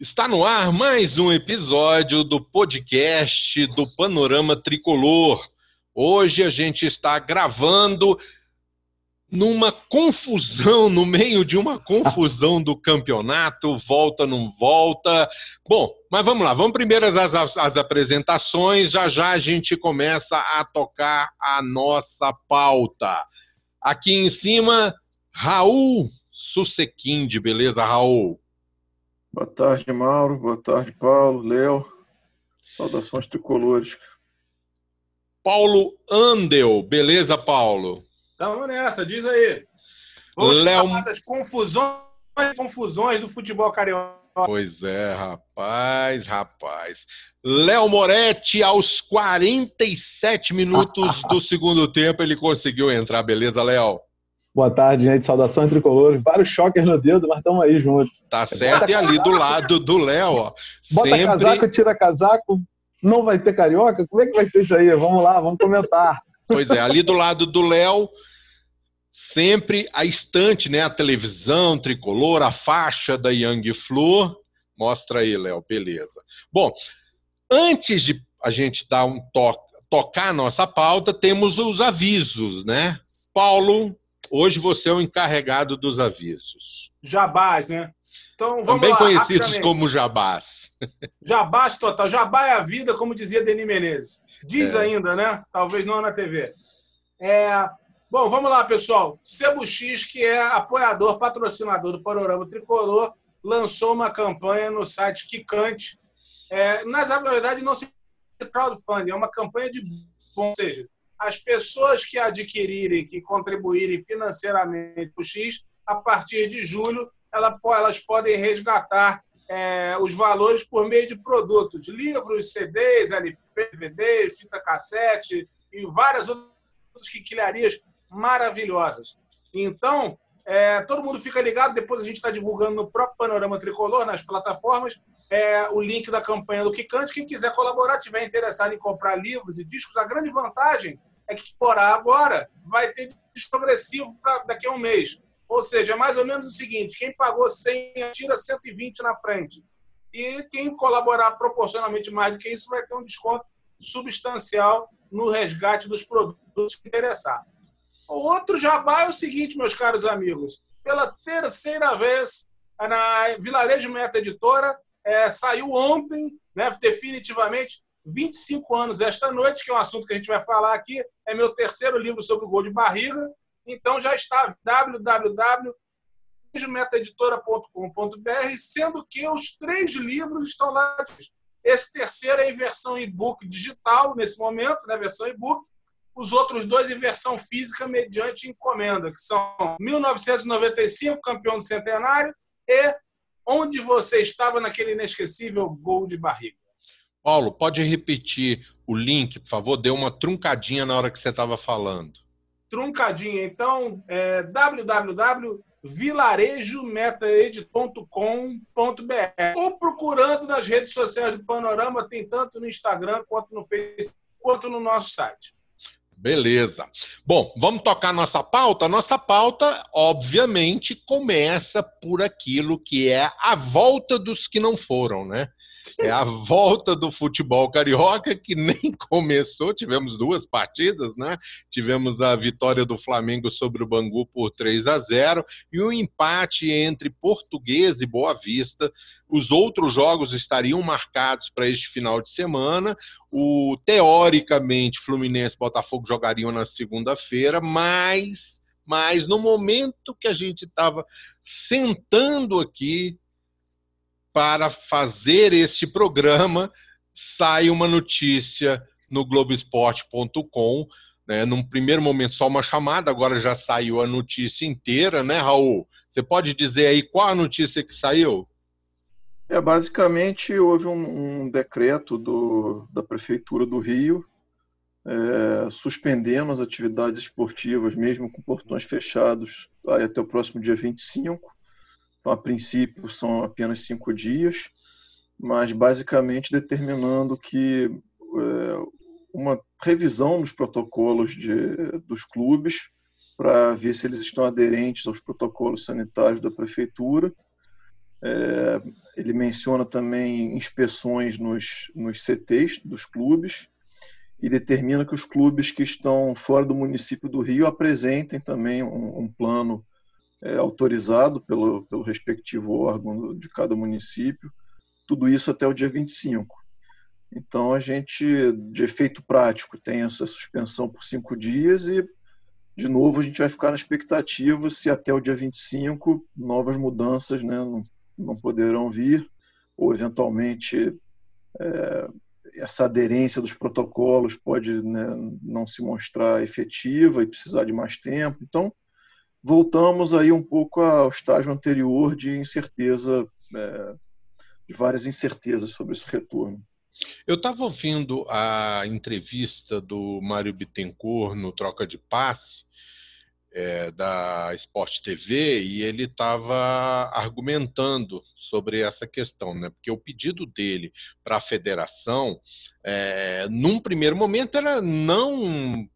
Está no ar mais um episódio do podcast do Panorama Tricolor. Hoje a gente está gravando numa confusão, no meio de uma confusão do campeonato, volta, não volta. Bom, mas vamos lá, vamos primeiro às apresentações, já já a gente começa a tocar a nossa pauta. Aqui em cima, Raul Susequinde, beleza, Raul? Boa tarde, Mauro. Boa tarde, Paulo, Léo. Saudações tricolores. Paulo Andel. Beleza, Paulo? Tamo nessa, diz aí. Vamos Léo... falar das confusões, confusões do futebol carioca. Pois é, rapaz, rapaz. Léo Moretti, aos 47 minutos do segundo tempo, ele conseguiu entrar. Beleza, Léo? Boa tarde, gente. Saudações tricolores. Vários choques no dedo, mas estamos aí juntos. Tá certo. Bota e ali do lado do Léo, ó. Bota sempre... casaco, tira casaco. Não vai ter carioca? Como é que vai ser isso aí? Vamos lá, vamos comentar. Pois é, ali do lado do Léo, sempre a estante, né? A televisão tricolor, a faixa da Young Flu. Mostra aí, Léo, beleza. Bom, antes de a gente dar um toque, tocar a nossa pauta, temos os avisos, né? Paulo, Hoje você é o encarregado dos avisos. Jabás, né? Então, vamos Também lá, conhecidos como jabás. Jabás total. Jabá é a vida, como dizia Denis Menezes. Diz é. ainda, né? Talvez não na TV. É... Bom, vamos lá, pessoal. Sebo X, que é apoiador, patrocinador do Panorama Tricolor, lançou uma campanha no site Kikante. É, na verdade, não se crowdfunding, é uma campanha de bom, ou seja, as pessoas que adquirirem, que contribuírem financeiramente o X, a partir de julho, elas podem resgatar é, os valores por meio de produtos, livros, CDs, LP, DVD, fita cassete e várias outras quinquilharias maravilhosas. Então, é, todo mundo fica ligado, depois a gente está divulgando no próprio Panorama Tricolor, nas plataformas, é, o link da campanha do Kikante. Quem quiser colaborar, tiver interessado em comprar livros e discos, a grande vantagem é que explorar agora vai ter progressivo para daqui a um mês. Ou seja, é mais ou menos o seguinte: quem pagou 100 tira 120 na frente. E quem colaborar proporcionalmente mais do que isso vai ter um desconto substancial no resgate dos produtos que interessar. O outro jabá é o seguinte, meus caros amigos: pela terceira vez, na Vilarejo Meta Editora, é, saiu ontem, né, definitivamente, 25 anos esta noite, que é um assunto que a gente vai falar aqui. É meu terceiro livro sobre o gol de barriga. Então já está www.metaeditora.com.br, sendo que os três livros estão lá. Esse terceiro é em versão e-book digital, nesse momento, né, versão e-book. Os outros dois em versão física, mediante encomenda, que são 1995, campeão do centenário, e Onde Você Estava naquele inesquecível gol de barriga. Paulo, pode repetir o link, por favor? Deu uma truncadinha na hora que você estava falando. Truncadinha. Então, é www.vilarejometaed.com.br ou procurando nas redes sociais do Panorama, tem tanto no Instagram quanto no Facebook, quanto no nosso site. Beleza. Bom, vamos tocar nossa pauta? Nossa pauta, obviamente, começa por aquilo que é a volta dos que não foram, né? É a volta do futebol carioca que nem começou. Tivemos duas partidas, né? Tivemos a vitória do Flamengo sobre o Bangu por 3 a 0 e o um empate entre Português e Boa Vista. Os outros jogos estariam marcados para este final de semana. O teoricamente Fluminense e Botafogo jogariam na segunda-feira, mas mas no momento que a gente estava sentando aqui para fazer este programa, sai uma notícia no Globoesporte.com. Né? Num primeiro momento, só uma chamada, agora já saiu a notícia inteira, né, Raul? Você pode dizer aí qual a notícia que saiu? É, basicamente, houve um, um decreto do, da Prefeitura do Rio é, suspendendo as atividades esportivas, mesmo com portões fechados, até o próximo dia 25. Então, a princípio, são apenas cinco dias, mas basicamente determinando que é, uma revisão dos protocolos de, dos clubes para ver se eles estão aderentes aos protocolos sanitários da prefeitura. É, ele menciona também inspeções nos, nos CTs dos clubes e determina que os clubes que estão fora do município do Rio apresentem também um, um plano é, autorizado pelo, pelo respectivo órgão de cada município, tudo isso até o dia 25. Então, a gente, de efeito prático, tem essa suspensão por cinco dias e, de novo, a gente vai ficar na expectativa se até o dia 25 novas mudanças né, não, não poderão vir, ou eventualmente é, essa aderência dos protocolos pode né, não se mostrar efetiva e precisar de mais tempo. Então, voltamos aí um pouco ao estágio anterior de incerteza, é, de várias incertezas sobre esse retorno. Eu estava ouvindo a entrevista do Mário Bittencourt no Troca de Passe, é, da Sport TV, e ele estava argumentando sobre essa questão, né? porque o pedido dele para a federação, é, num primeiro momento, era não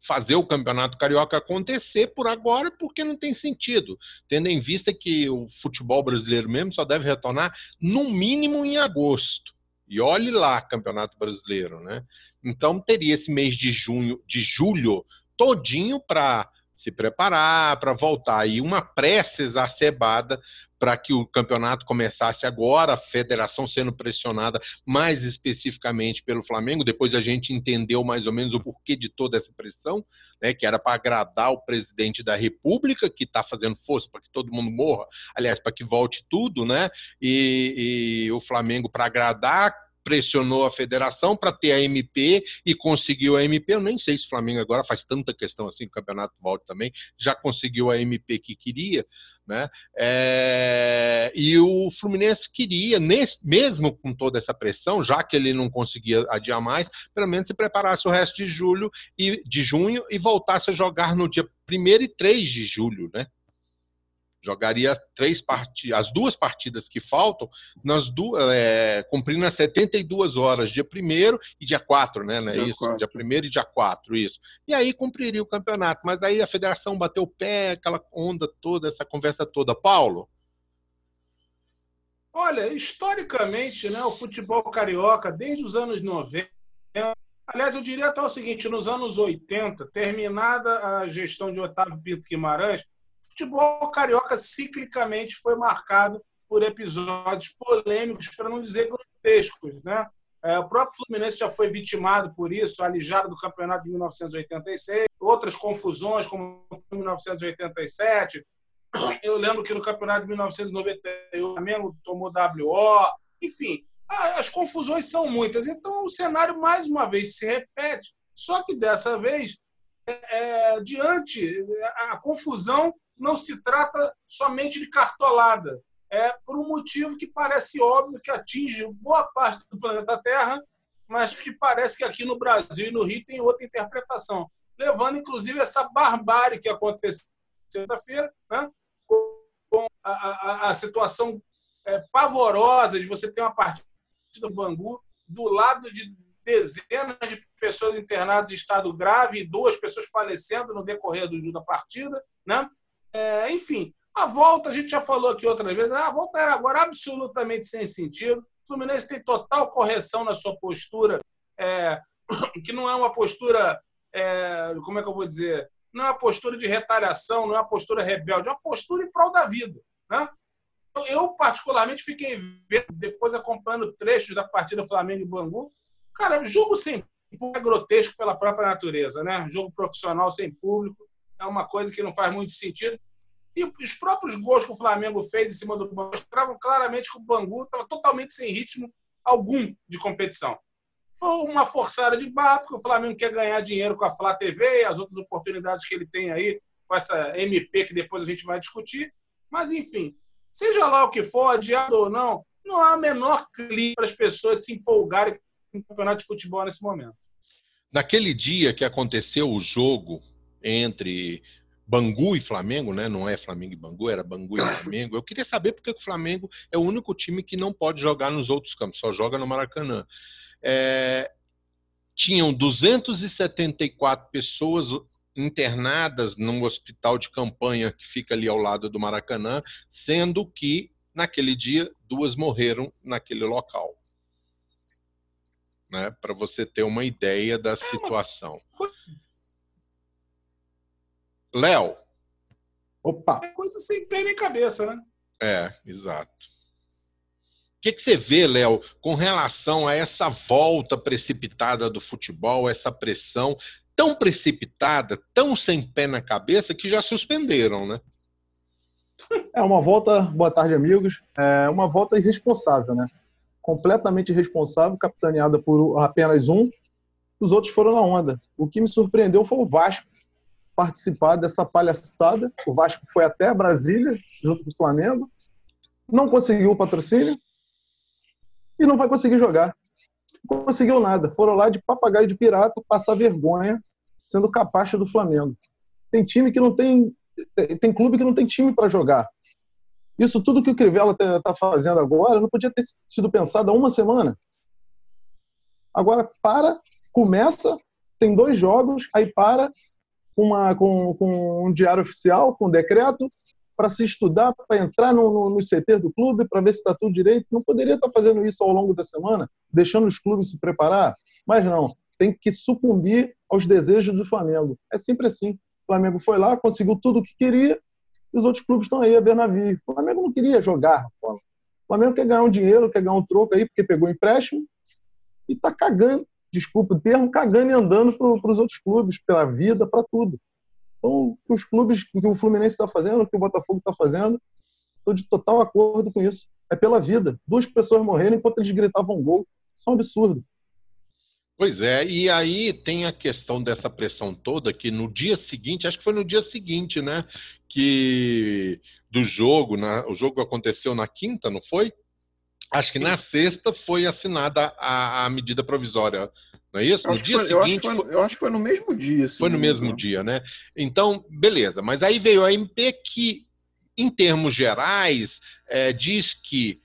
fazer o campeonato carioca acontecer por agora, porque não tem sentido, tendo em vista que o futebol brasileiro mesmo só deve retornar no mínimo em agosto. E olhe lá, Campeonato Brasileiro, né? Então teria esse mês de junho, de julho todinho para se preparar, para voltar. E uma pressa exacerbada para que o campeonato começasse agora, a federação sendo pressionada mais especificamente pelo Flamengo. Depois a gente entendeu mais ou menos o porquê de toda essa pressão, né, que era para agradar o presidente da República, que está fazendo força para que todo mundo morra, aliás, para que volte tudo, né? E, e o Flamengo, para agradar, pressionou a federação para ter a MP e conseguiu a MP. Eu nem sei se o Flamengo agora faz tanta questão assim o campeonato volte também, já conseguiu a MP que queria, né? É, e o Fluminense queria, mesmo com toda essa pressão, já que ele não conseguia adiar mais, pelo menos se preparasse o resto de julho e de junho e voltasse a jogar no dia 1 e 3 de julho, né? Jogaria três partidas, as duas partidas que faltam, nas duas, é, cumprindo as 72 horas, dia 1 e dia 4, né? Não é dia isso? 4. Dia 1 e dia 4, isso. E aí cumpriria o campeonato. Mas aí a federação bateu o pé, aquela onda toda, essa conversa toda. Paulo? Olha, historicamente, né, o futebol carioca, desde os anos 90, aliás, eu diria até o seguinte: nos anos 80, terminada a gestão de Otávio Pinto Guimarães, futebol carioca ciclicamente foi marcado por episódios polêmicos, para não dizer grotescos. Né? É, o próprio Fluminense já foi vitimado por isso, alijado do campeonato de 1986, outras confusões, como em 1987. Eu lembro que no campeonato de 1991 o Flamengo tomou WO. Enfim, as confusões são muitas. Então, o cenário, mais uma vez, se repete, só que dessa vez, é, é diante a confusão não se trata somente de cartolada. É por um motivo que parece óbvio que atinge boa parte do planeta Terra, mas que parece que aqui no Brasil e no Rio tem outra interpretação, levando inclusive essa barbárie que aconteceu sexta-feira, né? com a, a, a situação é, pavorosa de você ter uma partida do Bangu do lado de dezenas de pessoas internadas em estado grave e duas pessoas falecendo no decorrer do, da partida, né? É, enfim, a volta, a gente já falou aqui outra vez, a volta era agora absolutamente sem sentido. O Fluminense tem total correção na sua postura, é, que não é uma postura, é, como é que eu vou dizer? Não é uma postura de retaliação, não é uma postura rebelde, é uma postura em prol da vida. Né? Eu, particularmente, fiquei vendo, depois acompanhando trechos da partida Flamengo e Bangu. Cara, jogo sem público é grotesco pela própria natureza, né? Jogo profissional sem público é uma coisa que não faz muito sentido. E os próprios gols que o Flamengo fez em cima do Bangu mostravam claramente que o Bangu estava totalmente sem ritmo algum de competição. Foi uma forçada de barra, porque o Flamengo quer ganhar dinheiro com a Flá TV e as outras oportunidades que ele tem aí, com essa MP que depois a gente vai discutir. Mas, enfim, seja lá o que for, adiado ou não, não há menor clima para as pessoas se empolgarem com o campeonato de futebol nesse momento. Naquele dia que aconteceu o jogo entre Bangu e Flamengo, né? Não é Flamengo e Bangu, era Bangu e Flamengo. Eu queria saber porque o Flamengo é o único time que não pode jogar nos outros campos, só joga no Maracanã. É, tinham 274 pessoas internadas num hospital de campanha que fica ali ao lado do Maracanã, sendo que naquele dia, duas morreram naquele local. Né? Para você ter uma ideia da situação. Léo. Opa. É coisa sem pé nem cabeça, né? É, exato. O que, que você vê, Léo, com relação a essa volta precipitada do futebol, essa pressão tão precipitada, tão sem pé na cabeça, que já suspenderam, né? É uma volta, boa tarde, amigos. É uma volta irresponsável, né? Completamente irresponsável, capitaneada por apenas um. Os outros foram na onda. O que me surpreendeu foi o Vasco participar dessa palhaçada. O Vasco foi até Brasília, junto com o Flamengo, não conseguiu o patrocínio, e não vai conseguir jogar. Não conseguiu nada. Foram lá de papagaio de pirata passar vergonha sendo capacha do Flamengo. Tem time que não tem. Tem clube que não tem time para jogar. Isso tudo que o Crivella está tá fazendo agora não podia ter sido pensado há uma semana. Agora para, começa, tem dois jogos, aí para uma, com, com um diário oficial, com um decreto, para se estudar, para entrar no, no, no CT do clube, para ver se está tudo direito. Não poderia estar tá fazendo isso ao longo da semana, deixando os clubes se preparar? Mas não, tem que sucumbir aos desejos do Flamengo. É sempre assim. O Flamengo foi lá, conseguiu tudo o que queria, e os outros clubes estão aí a ver navio. O Flamengo não queria jogar. O Flamengo quer ganhar um dinheiro, quer ganhar um troco aí, porque pegou empréstimo, e está cagando, desculpa o termo, cagando e andando para os outros clubes, pela vida, para tudo. Então, que os clubes, que o Fluminense está fazendo, que o Botafogo está fazendo, estou de total acordo com isso. É pela vida. Duas pessoas morreram enquanto eles gritavam gol. Isso é um absurdo. Pois é, e aí tem a questão dessa pressão toda que no dia seguinte, acho que foi no dia seguinte, né, que do jogo, na, o jogo aconteceu na quinta, não foi? Acho que na sexta foi assinada a, a medida provisória não é isso? No dia foi, seguinte. Eu acho, foi, eu acho, que foi no mesmo dia. Foi no mesmo dia, né? Então, beleza. Mas aí veio a MP que, em termos gerais, é, diz que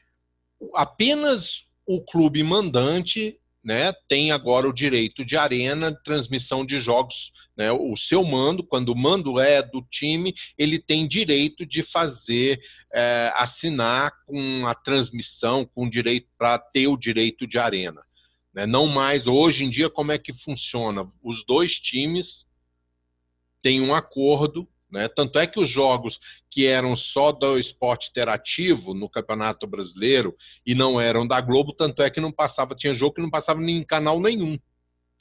apenas o clube mandante né, tem agora o direito de arena, transmissão de jogos, né, o seu mando, quando o mando é do time, ele tem direito de fazer, é, assinar com a transmissão, com direito para ter o direito de arena. Né? Não mais, hoje em dia, como é que funciona? Os dois times têm um acordo, né? tanto é que os jogos que eram só do esporte interativo no Campeonato Brasileiro e não eram da Globo, tanto é que não passava, tinha jogo que não passava em canal nenhum.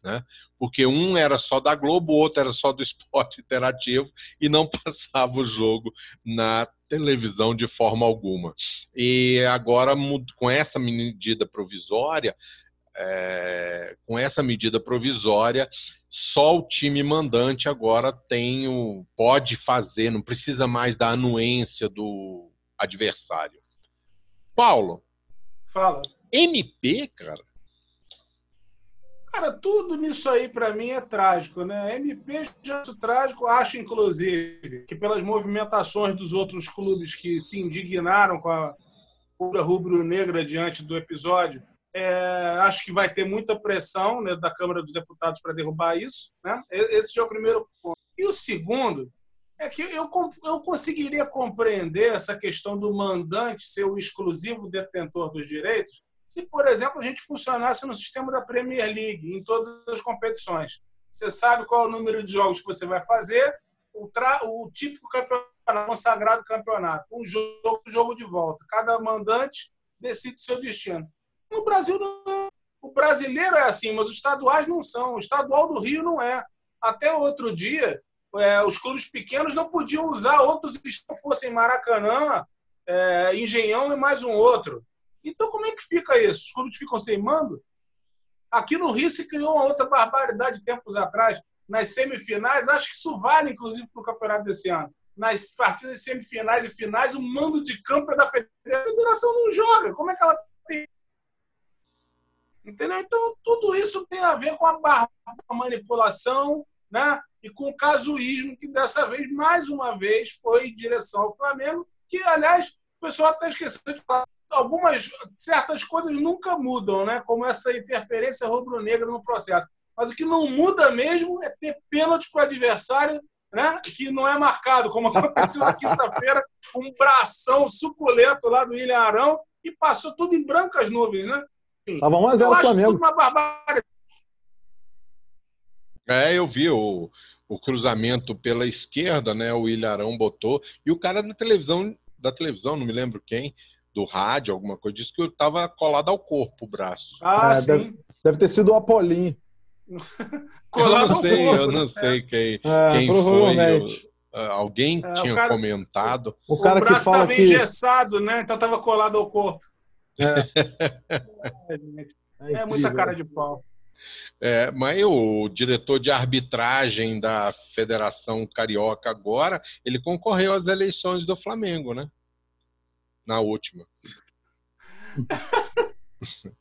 Né? Porque um era só da Globo, o outro era só do esporte interativo e não passava o jogo na televisão de forma alguma. E agora, com essa medida provisória, é, com essa medida provisória, só o time mandante agora tem o, pode fazer, não precisa mais da anuência do adversário. Paulo. Fala. MP, cara. Cara, tudo nisso aí para mim é trágico, né? MP já é trágico, acho inclusive que pelas movimentações dos outros clubes que se indignaram com a cura rubro-negra diante do episódio, é, acho que vai ter muita pressão né, da Câmara dos Deputados para derrubar isso. Né? Esse é o primeiro ponto. E o segundo é que eu, eu conseguiria compreender essa questão do mandante ser o exclusivo detentor dos direitos se, por exemplo, a gente funcionasse no sistema da Premier League, em todas as competições. Você sabe qual é o número de jogos que você vai fazer, o, tra... o típico campeonato, consagrado campeonato, um jogo, um jogo de volta. Cada mandante decide seu destino. No Brasil, não. o brasileiro é assim, mas os estaduais não são. O estadual do Rio não é. Até outro dia, é, os clubes pequenos não podiam usar outros que fossem Maracanã, é, Engenhão e mais um outro. Então, como é que fica isso? Os clubes ficam sem mando? Aqui no Rio se criou uma outra barbaridade tempos atrás. Nas semifinais, acho que isso vale, inclusive, para o campeonato desse ano. Nas partidas semifinais e finais, o mando de campo é da federação. A federação não joga. Como é que ela Entendeu? Então, tudo isso tem a ver com a manipulação né? e com o casuísmo, que dessa vez, mais uma vez, foi em direção ao Flamengo, que, aliás, o pessoal está esquecendo de falar. Algumas certas coisas nunca mudam, né? como essa interferência rubro-negra no processo. Mas o que não muda mesmo é ter pênalti para o adversário né? que não é marcado, como aconteceu na quinta-feira, um bração suculento lá do William Arão e passou tudo em brancas nuvens, né? Tava 1 a 0 Eu acho Flamengo. uma. É, eu vi o, o cruzamento pela esquerda, né? O Ilharão botou. E o cara da televisão, da televisão, não me lembro quem, do rádio, alguma coisa, disse que eu tava colado ao corpo o braço. Ah, É, sim. Deve ter sido o Apolim. eu Colado não ao sei, corpo, eu né? não sei quem, É, quem foi. Ah, Alguém É, o tinha cara- comentado. O O, cara que braço fala estava que. engessado, né? Então estava colado ao corpo. É, É muita cara de pau. É, mas o diretor de arbitragem da Federação Carioca agora, ele concorreu às eleições do Flamengo, né? Na última.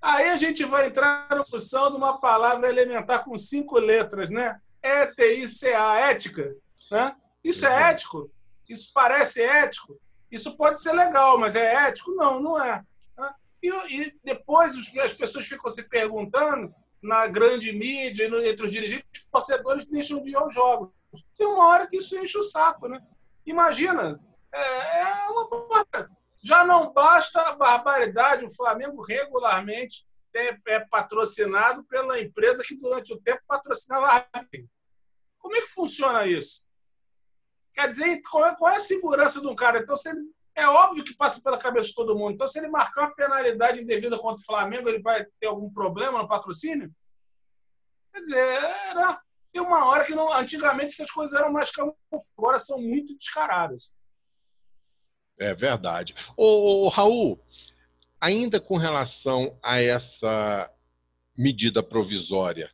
Aí a gente vai entrar na discussão de uma palavra elementar com cinco letras, né? E-T-I-C-A, ética. Né? Isso é ético? Isso parece ético? Isso pode ser legal, mas é ético? Não, não é. né? E, e depois as pessoas ficam se perguntando na grande mídia, entre os dirigentes, os torcedores deixam de ir aos jogos. Tem uma hora que isso enche o saco, né? Imagina, é, é uma. Já não basta a barbaridade, o Flamengo regularmente é, patrocinado pela empresa que durante o tempo patrocinava a. Como é que funciona isso? Quer dizer, qual é, é a segurança de um cara? Então, se ele, é óbvio que passa pela cabeça de todo mundo. Então, se ele marcar uma penalidade indevida contra o Flamengo, ele vai ter algum problema no patrocínio? Quer dizer, tem uma hora que não. Antigamente essas coisas eram mais camufladas, agora são muito descaradas. É verdade. Ô, ô, Raul, ainda com relação a essa medida provisória,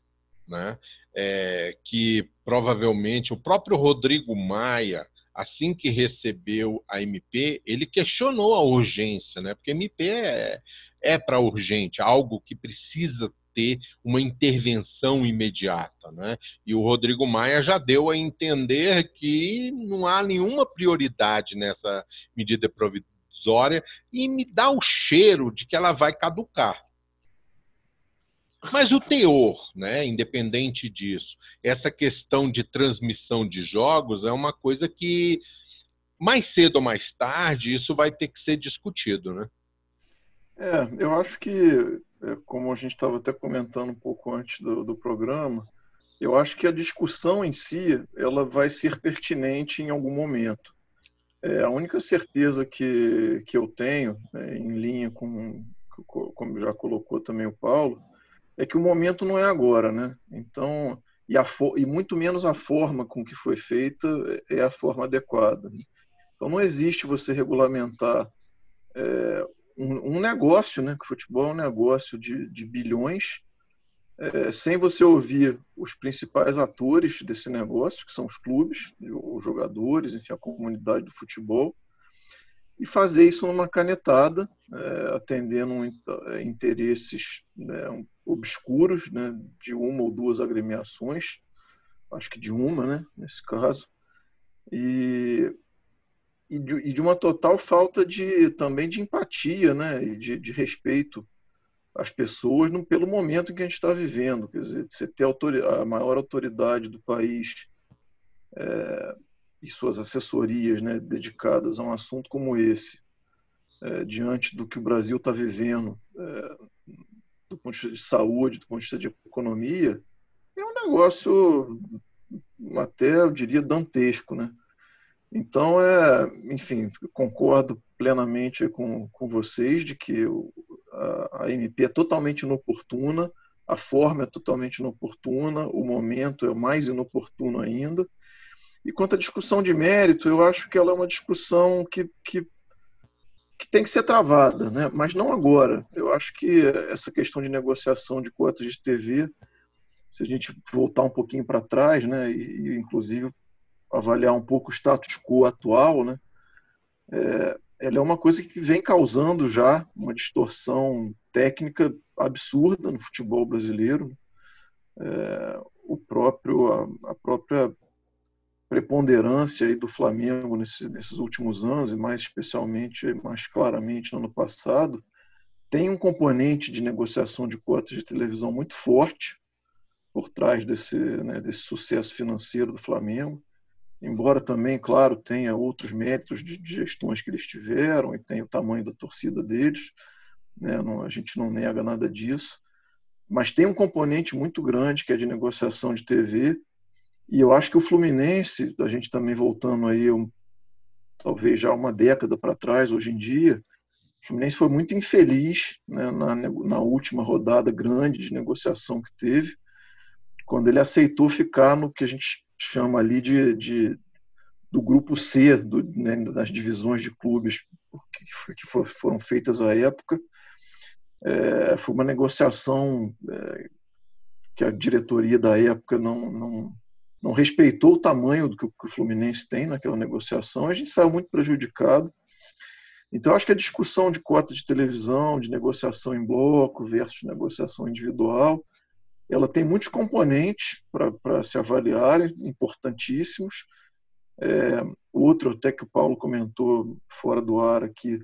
né, é, que provavelmente o próprio Rodrigo Maia, assim que recebeu a MP, ele questionou a urgência, né, porque MP é, é para urgente, algo que precisa ter uma intervenção imediata, né? E o Rodrigo Maia já deu a entender que não há nenhuma prioridade nessa medida provisória e me dá o cheiro de que ela vai caducar. Mas o teor, né, independente disso, essa questão de transmissão de jogos é uma coisa que mais cedo ou mais tarde isso vai ter que ser discutido, né? É, eu acho que, é, como a gente estava até comentando um pouco antes do, do programa, eu acho que a discussão em si ela vai ser pertinente em algum momento. É, a única certeza que, que eu tenho, né, em linha com, como já colocou também o Paulo, é que o momento não é agora, né? Então, e, a, e muito menos a forma com que foi feita é a forma adequada. Então, não existe você regulamentar é, um, um, negócio, né? Que futebol é um negócio de, de bilhões, é, sem você ouvir os principais atores desse negócio, que são os clubes, os jogadores, enfim, a comunidade do futebol, e fazer isso numa canetada, é, atendendo um, interesses né, obscuros né, de uma ou duas agremiações, acho que de uma, né, nesse caso, e, e, de, e de uma total falta de também de empatia, né, e de, de respeito às pessoas no, pelo momento que a gente está vivendo, quer dizer, você ter a maior autoridade do país é, e suas assessorias né, dedicadas a um assunto como esse, é, diante do que o Brasil está vivendo, é, do ponto de vista de saúde, do ponto de vista de economia, é um negócio até, eu diria, dantesco. Né? Então, é, enfim, concordo plenamente com, com vocês de que a, a MP é totalmente inoportuna, a forma é totalmente inoportuna, o momento é mais inoportuno ainda. E quanto à discussão de mérito, eu acho que ela é uma discussão que, que, que, tem que ser travada, né? mas não agora. Eu acho que essa questão de negociação de cotas de TV, se a gente voltar um pouquinho para trás, né? E, inclusive avaliar um pouco o status quo atual, né? É, ela é uma coisa que vem causando já uma distorção técnica absurda no futebol brasileiro. É, o próprio, a, a própria preponderância aí do Flamengo nesse, nesses últimos anos, e mais especialmente, mais claramente no ano passado, tem um componente de negociação de cotas de televisão muito forte. por trás desse, né, desse sucesso financeiro do Flamengo. Embora também, claro, tenha outros méritos de, gestões que eles tiveram e tem o tamanho da torcida deles, né, não, a gente não nega nada disso. Mas tem um componente muito grande que é de negociação de TV. E eu acho que o Fluminense, a gente também voltando aí um, talvez já uma década para trás, hoje em dia, o Fluminense foi muito infeliz né, na, na última rodada grande de negociação que teve, quando ele aceitou ficar no que a gente chama ali de, de do grupo C, do, né, das divisões de clubes que, que foram feitas à época. É, foi uma negociação é, que a diretoria da época não, não, não respeitou o tamanho do que o Fluminense tem naquela negociação. A gente saiu muito prejudicado. Então, acho que a discussão de cota de televisão, de negociação em bloco versus negociação individual, ela tem muitos componentes para se avaliarem, importantíssimos. É, outro, até que o Paulo comentou fora do ar aqui,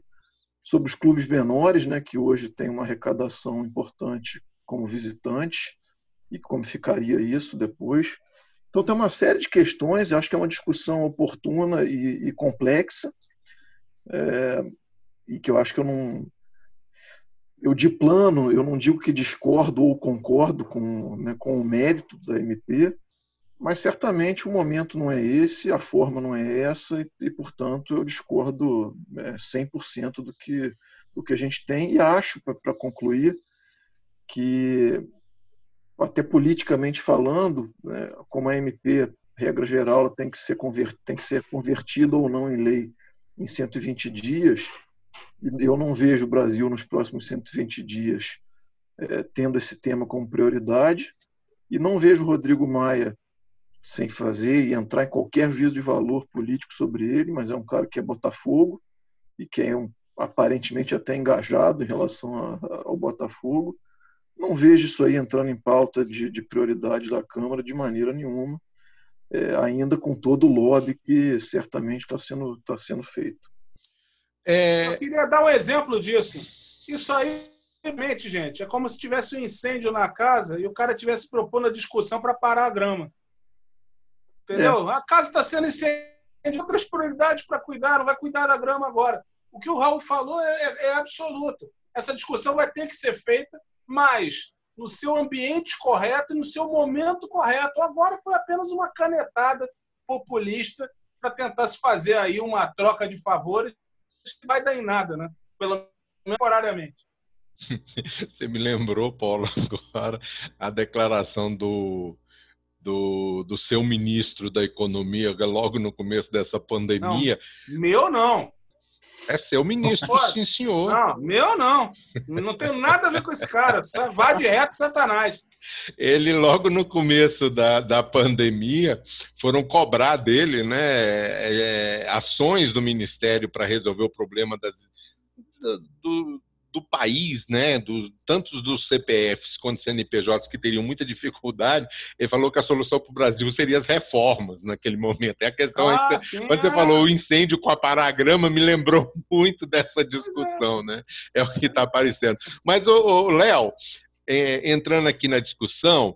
sobre os clubes menores, né, que hoje tem uma arrecadação importante como visitantes, e como ficaria isso depois. Então, tem uma série de questões, acho que é uma discussão oportuna e, e complexa, é, e que eu acho que eu não. Eu, de plano, eu não digo que discordo ou concordo com, né, com o mérito da MP, mas certamente o momento não é esse, a forma não é essa, e, e portanto, eu discordo é, 100% do que, do que a gente tem, e acho, para concluir, que, até politicamente falando, né, como a MP, regra geral, tem que, ser tem que ser convertida ou não em lei em 120 dias, eu não vejo o Brasil nos próximos 120 dias é, tendo esse tema como prioridade e não vejo o Rodrigo Maia sem fazer e entrar em qualquer juízo de valor político sobre ele, mas é um cara que é Botafogo e que é um, aparentemente até engajado em relação a, ao Botafogo. Não vejo isso aí entrando em pauta de, de prioridade da Câmara de maneira nenhuma, é, ainda com todo o lobby que certamente está sendo, tá sendo feito. É... Eu queria dar um exemplo disso. Isso aí, realmente, gente, é como se tivesse um incêndio na casa e o cara tivesse propondo a discussão para parar a grama. Entendeu? É. A casa está sendo incendiada, outras prioridades para cuidar, não vai cuidar da grama agora. O que o Raul falou é, é, é absoluto. Essa discussão vai ter que ser feita, mas no seu ambiente correto e no seu momento correto. Agora foi apenas uma canetada populista para tentar se fazer aí uma troca de favores que vai dar em nada, né? Pelo menos temporariamente. Você me lembrou, Paulo, agora a declaração do, do, do seu ministro da Economia logo no começo dessa pandemia. Não, meu não. É seu ministro, não sim, senhor. Não, meu não. Não tem nada a ver com esse cara. Vá de reto, Satanás. Ele, logo no começo da, da pandemia, foram cobrar dele né, é, é ações do Ministério para resolver o problema das, do, do país, né, do, tantos dos CPFs quanto CNPJs que teriam muita dificuldade, ele falou que a solução para o Brasil seria as reformas naquele momento. É a questão, ah, é, sim, quando você é. falou o incêndio com a paragrama, me lembrou muito dessa discussão, né? É o que está aparecendo. Mas, o Léo, é, entrando aqui na discussão,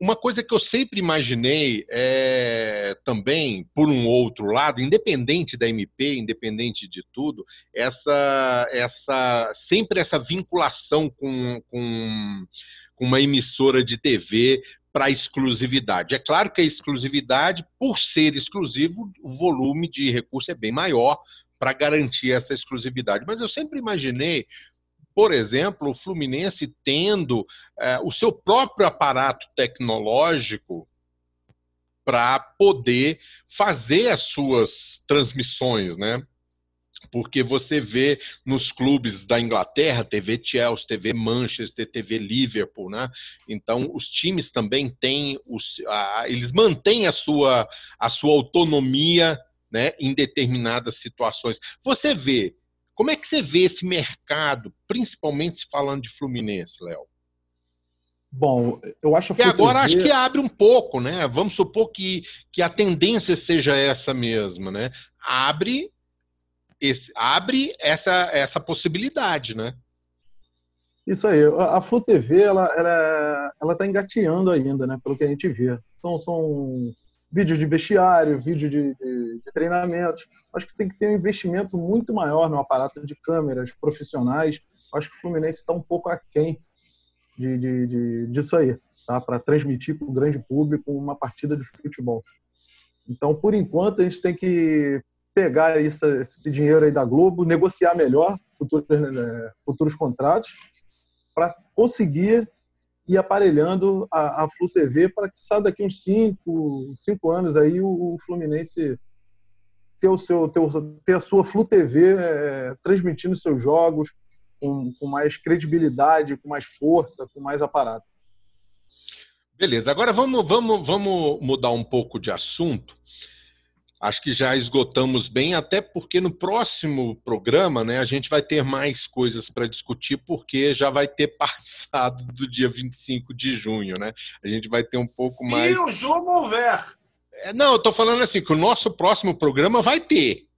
uma coisa que eu sempre imaginei é, também, por um outro lado, independente da MP, independente de tudo, essa, essa sempre essa vinculação com, com, com uma emissora de TV para exclusividade. É claro que a exclusividade, por ser exclusivo, o volume de recurso é bem maior para garantir essa exclusividade. Mas eu sempre imaginei por exemplo, o Fluminense tendo é, o seu próprio aparato tecnológico para poder fazer as suas transmissões, né? Porque você vê nos clubes da Inglaterra, TV Chelsea, TV Manchester, TV Liverpool, né? Então, os times também têm, os, a, eles mantêm a sua, a sua autonomia né, em determinadas situações. Você vê como é que você vê esse mercado, principalmente falando de Fluminense, Léo? Bom, eu acho que agora acho que abre um pouco, né? Vamos supor que, que a tendência seja essa mesma, né? Abre esse, abre essa, essa possibilidade, né? Isso aí. A Flu TV, ela, ela, ela tá engateando ainda, né? Pelo que a gente vê. Então, são vídeos de vestiário, vídeos de, de, de, treinamentos. Acho que tem que ter um investimento muito maior no aparato de câmeras profissionais. Acho que o Fluminense está um pouco aquém de, de, de, disso aí, tá? para transmitir para o grande público uma partida de futebol. Então, por enquanto, a gente tem que pegar esse, esse dinheiro aí da Globo, negociar melhor futuros, né, futuros contratos, para conseguir ir aparelhando a, a Flu TV para que saia daqui uns cinco, cinco anos aí o, o Fluminense ter, o seu, ter, ter a sua Flu TV é, transmitindo seus jogos com, com mais credibilidade, com mais força, com mais aparato. Beleza, agora vamos, vamos, vamos mudar um pouco de assunto acho que já esgotamos bem, até porque no próximo programa né, a gente vai ter mais coisas para discutir, porque já vai ter passado do dia 25 de junho, né? A gente vai ter um pouco Se mais. Se o jogo houver. É, não, eu estou falando assim, que o nosso próximo programa vai ter.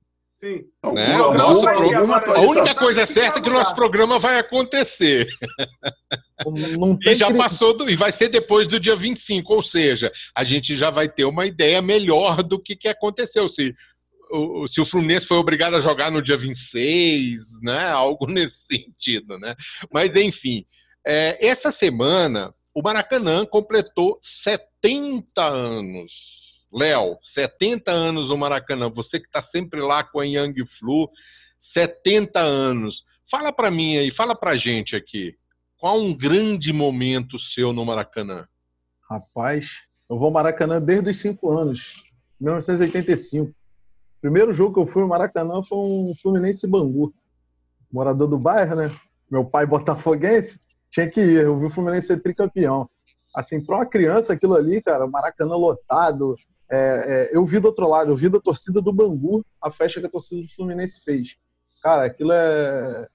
Sim. Né? O nosso programa, a única coisa certa é que o nosso programa vai acontecer. e já passou do, e vai ser depois do dia 25, ou seja, a gente já vai ter uma ideia melhor do que, que aconteceu. Se o, se o Fluminense foi obrigado a jogar no dia 26, né? Algo nesse sentido, né? Mas enfim, é, essa semana o Maracanã completou 70 anos. Léo, 70 anos no Maracanã, você que está sempre lá com a Young Flu, 70 anos. Fala para mim aí, fala para gente aqui, qual um grande momento seu no Maracanã? Rapaz, eu vou ao Maracanã desde os 5 anos, 1985. O primeiro jogo que eu fui no Maracanã foi um Fluminense Bangu. Morador do bairro, né? Meu pai botafoguense, tinha que ir. Eu vi o Fluminense ser tricampeão. Assim, para uma criança, aquilo ali, cara, Maracanã lotado, é, é, eu vi do outro lado, eu vi da torcida do Bangu a festa que a torcida do Fluminense fez. Cara, aquilo é,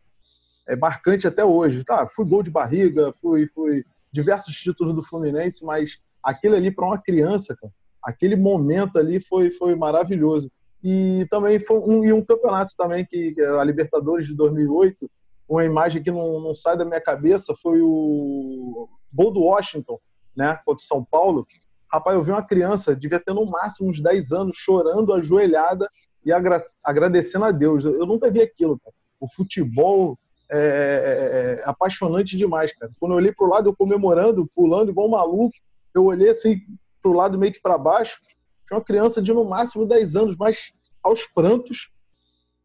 é marcante até hoje. Tá, fui gol de barriga, fui, fui diversos títulos do Fluminense, mas aquele ali para uma criança, cara, aquele momento ali foi, foi maravilhoso. E também foi um, e um campeonato também que, que a Libertadores de 2008, uma imagem que não, não sai da minha cabeça foi o gol do Washington, né, contra o São Paulo, Rapaz, eu vi uma criança, devia ter no máximo uns 10 anos, chorando, ajoelhada e agra agradecendo a Deus. Eu nunca vi aquilo, cara. O futebol é, é, é, é apaixonante demais, cara. Quando eu olhei pro lado, eu comemorando, pulando igual um maluco, eu olhei assim pro lado meio que para baixo, tinha uma criança de no máximo 10 anos, mas aos prantos,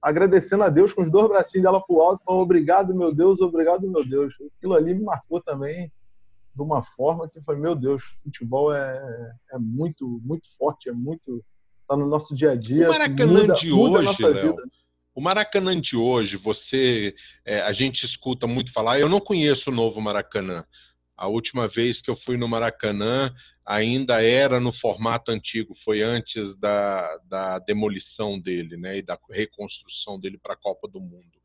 agradecendo a Deus com os dois bracinhos dela pro alto, falando obrigado, meu Deus, obrigado, meu Deus. Aquilo ali me marcou também de uma forma que foi, meu Deus, futebol é, é muito, muito forte, é muito. tá no nosso dia a dia. O Maracanã muda, de muda hoje, Léo, o Maracanã de hoje, você. É, a gente escuta muito falar, eu não conheço o novo Maracanã. A última vez que eu fui no Maracanã ainda era no formato antigo, foi antes da, da demolição dele, né, e da reconstrução dele para a Copa do Mundo.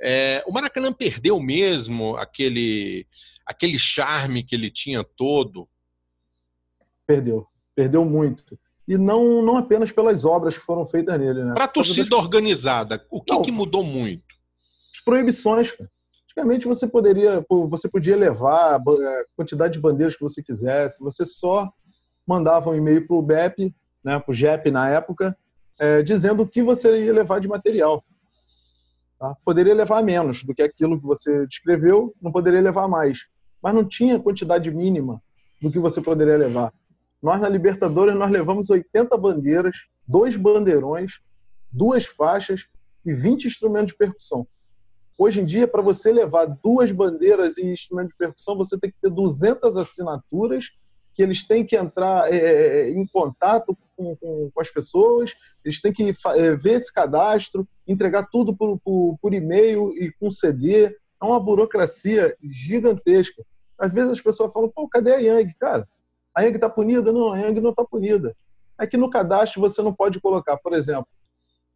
É, o Maracanã perdeu mesmo aquele aquele charme que ele tinha todo? Perdeu, perdeu muito. E não, não apenas pelas obras que foram feitas nele, né? Para a torcida das... organizada, o que, não, que mudou muito? As proibições, cara. Antigamente você poderia, você podia levar a quantidade de bandeiras que você quisesse, você só mandava um e-mail para o BEP, né, para o GEP na época, é, dizendo o que você ia levar de material. Tá? Poderia levar menos do que aquilo que você descreveu, não poderia levar mais. Mas não tinha quantidade mínima do que você poderia levar. Nós, na Libertadores, nós levamos 80 bandeiras, dois bandeirões, duas faixas e 20 instrumentos de percussão. Hoje em dia, para você levar duas bandeiras e instrumentos de percussão, você tem que ter 200 assinaturas que eles têm que entrar é, é, em contato com, com, com, as pessoas, eles têm que é, ver esse cadastro, entregar tudo por, por, por e-mail e com CD. É uma burocracia gigantesca. Às vezes as pessoas falam, pô, cadê a Yang? Cara, a Yang está punida? Não, a Yang não está punida. É que no cadastro você não pode colocar, por exemplo,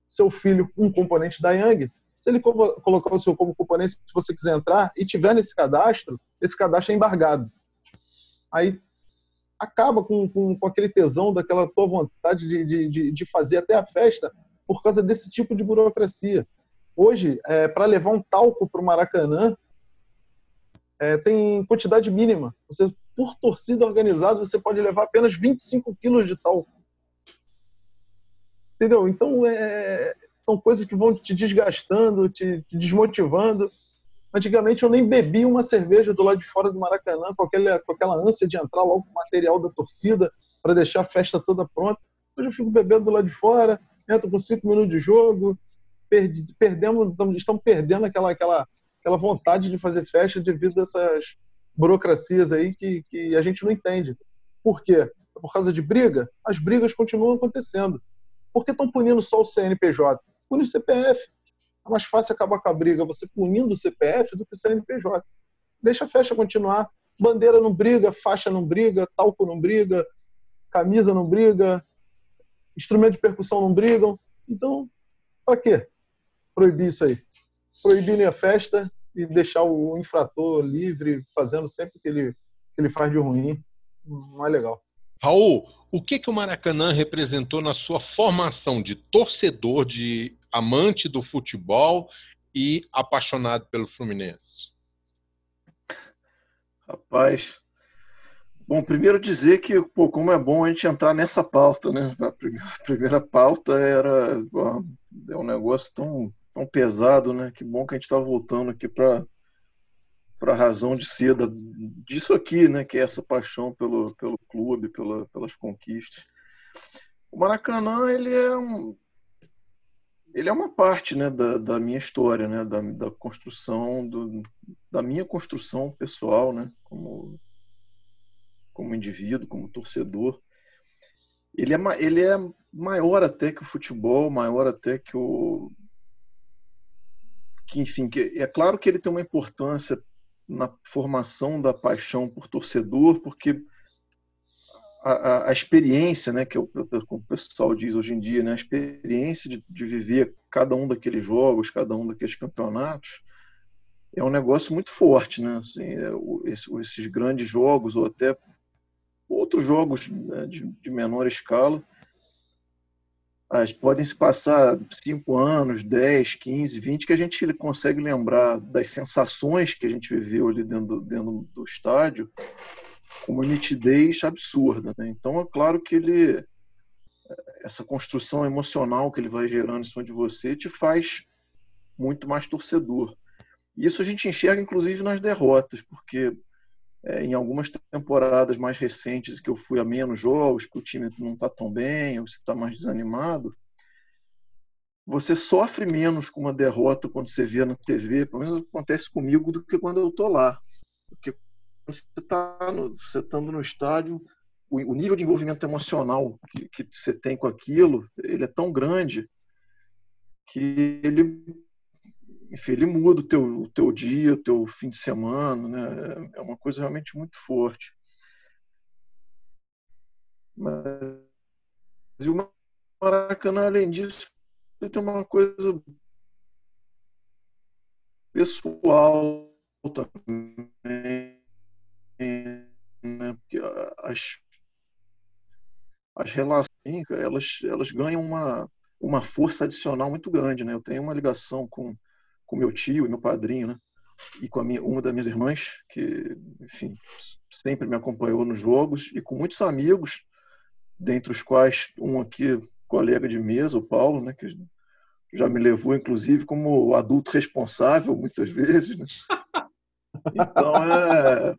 seu filho um componente da Yang. Se ele colocar o seu como componente, se você quiser entrar e tiver nesse cadastro, esse cadastro é embargado. Aí acaba com, com, com aquele tesão, daquela tua vontade de, de, de fazer até a festa por causa desse tipo de burocracia. Hoje, é, para levar um talco para o Maracanã, é, tem quantidade mínima. Você, por torcida organizada, você pode levar apenas 25 quilos de talco. Entendeu? Então, é, são coisas que vão te desgastando, te, te, desmotivando. Antigamente, eu nem bebi uma cerveja do lado de fora do Maracanã com aquela, com aquela ânsia de entrar logo com o material da torcida para deixar a festa toda pronta. Hoje eu fico bebendo do lado de fora, entro com cinco minutos de jogo, perdi, perdemos, estamos perdendo aquela, aquela, aquela vontade de fazer festa devido a essas burocracias aí que, que a gente não entende. Por quê? Por causa de briga? As brigas continuam acontecendo. Por que estão punindo só o CNPJ? Pune o CPF. É mais fácil acabar com a briga você punindo o CPF do que o CNPJ. Deixa a festa continuar. Bandeira não briga, faixa não briga, talco não briga, camisa não briga, instrumento de percussão não brigam. Então, para quê? Proibir isso aí. Proibirem a festa e deixar o infrator livre, fazendo sempre o que ele, que ele faz de ruim. Não é legal. Raul, o que, que o Maracanã representou na sua formação de torcedor, de amante do futebol e apaixonado pelo Fluminense? Rapaz, Bom, primeiro dizer que, pô, como é bom a gente entrar nessa pauta, né? A primeira, a primeira pauta era é um negócio tão, tão pesado, né? Que bom que a gente está voltando aqui para para a razão de ser disso aqui, né? Que é essa paixão pelo, pelo clube, pela, pelas conquistas. O Maracanã, ele é um, ele é uma parte né, da, da minha história, né, da, da construção, do, da minha construção pessoal, né, como, como indivíduo, como torcedor, ele é, ele é maior até que o futebol, maior até que o. Que, enfim, que, é claro que ele tem uma importância na formação da paixão por torcedor, porque a, a, a experiência, né, que é o, como o pessoal diz hoje em dia, né, a experiência de, de viver cada um daqueles jogos, cada um daqueles campeonatos, é um negócio muito forte, né? Assim, é, esse, esses grandes jogos, ou até outros jogos né, de, de, menor escala. Podem se passar 5 anos, 10, 15, 20, que a gente consegue lembrar das sensações que a gente viveu ali dentro do, dentro do estádio com uma nitidez absurda. Né? Então, é claro que ele essa construção emocional que ele vai gerando em cima de você te faz muito mais torcedor. Isso a gente enxerga, inclusive, nas derrotas, porque é, em algumas temporadas mais recentes que eu fui a menos jogos, que o time não está tão bem, ou você está mais desanimado, você sofre menos com uma derrota quando você vê na TV, pelo menos acontece comigo, do que quando eu estou lá. Porque quando você está você estando no estádio, o, o, nível de envolvimento emocional que, que você tem com aquilo, ele é tão grande que ele enfim, ele muda o teu, o teu dia, o teu fim de semana, né? É uma coisa realmente muito forte. Mas e o Maracanã, além disso, tem uma coisa pessoal também, né? Porque as, as relações, elas, elas ganham uma, uma força adicional muito grande, né? Eu tenho uma ligação com com meu tio e meu padrinho, né? E com minha, uma das minhas irmãs, que, enfim, sempre me acompanhou nos jogos, e com muitos amigos, dentre os quais um aqui, colega de mesa, o Paulo, né? Que já me levou, inclusive, como adulto responsável, muitas vezes, né? Então, é,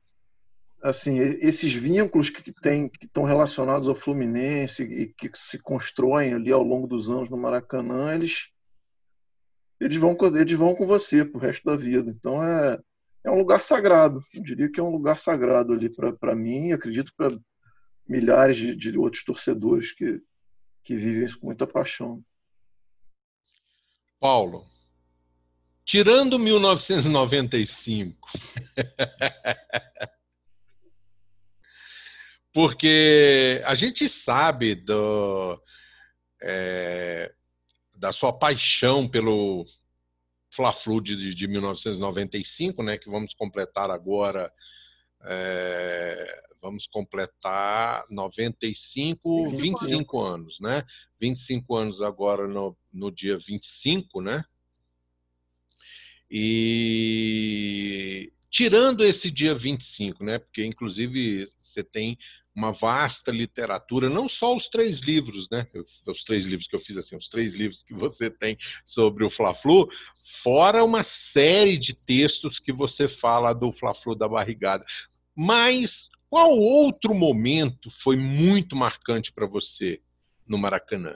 assim, esses vínculos que tem, que estão relacionados ao Fluminense e que se constroem ali ao longo dos anos no Maracanã, eles eles vão, eles vão com você pro resto da vida. Então é, é um lugar sagrado. Eu diria que é um lugar sagrado ali para mim acredito para milhares de, de, outros torcedores que, que vivem isso com muita paixão. Paulo, tirando 1995, porque a gente sabe do, é, da sua paixão pelo Fla-Flu de, de 1995, né, que vamos completar agora, é, vamos completar 95, 25, 25 anos, né? 25 anos agora no, no dia 25, né? E tirando esse dia 25, né? Porque, inclusive, você tem uma vasta literatura, não só os três livros, né? Os três livros que eu fiz assim, os três livros que você tem sobre o Fla-Flu, fora uma série de textos que você fala do Fla-Flu da barrigada. Mas qual outro momento foi muito marcante para você no Maracanã?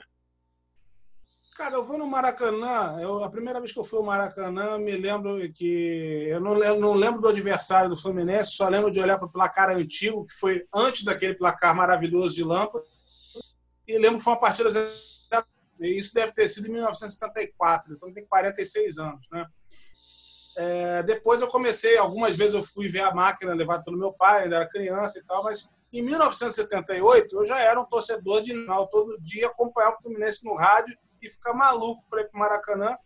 Cara, eu vou no Maracanã. Eu, a primeira vez que eu fui ao Maracanã, me lembro que. Eu não, não lembro do adversário do Fluminense, só lembro de olhar para o placar antigo, que foi antes daquele placar maravilhoso de Lampa. E lembro que foi uma partida. Isso deve ter sido em 1974, então tem 46 anos, né? É, depois eu comecei, algumas vezes eu fui ver a máquina levada pelo meu pai, ainda era criança e tal, mas em 1978 eu já era um torcedor de final todo dia, acompanhava o Fluminense no rádio e ficar maluco para ir para o Maracanã.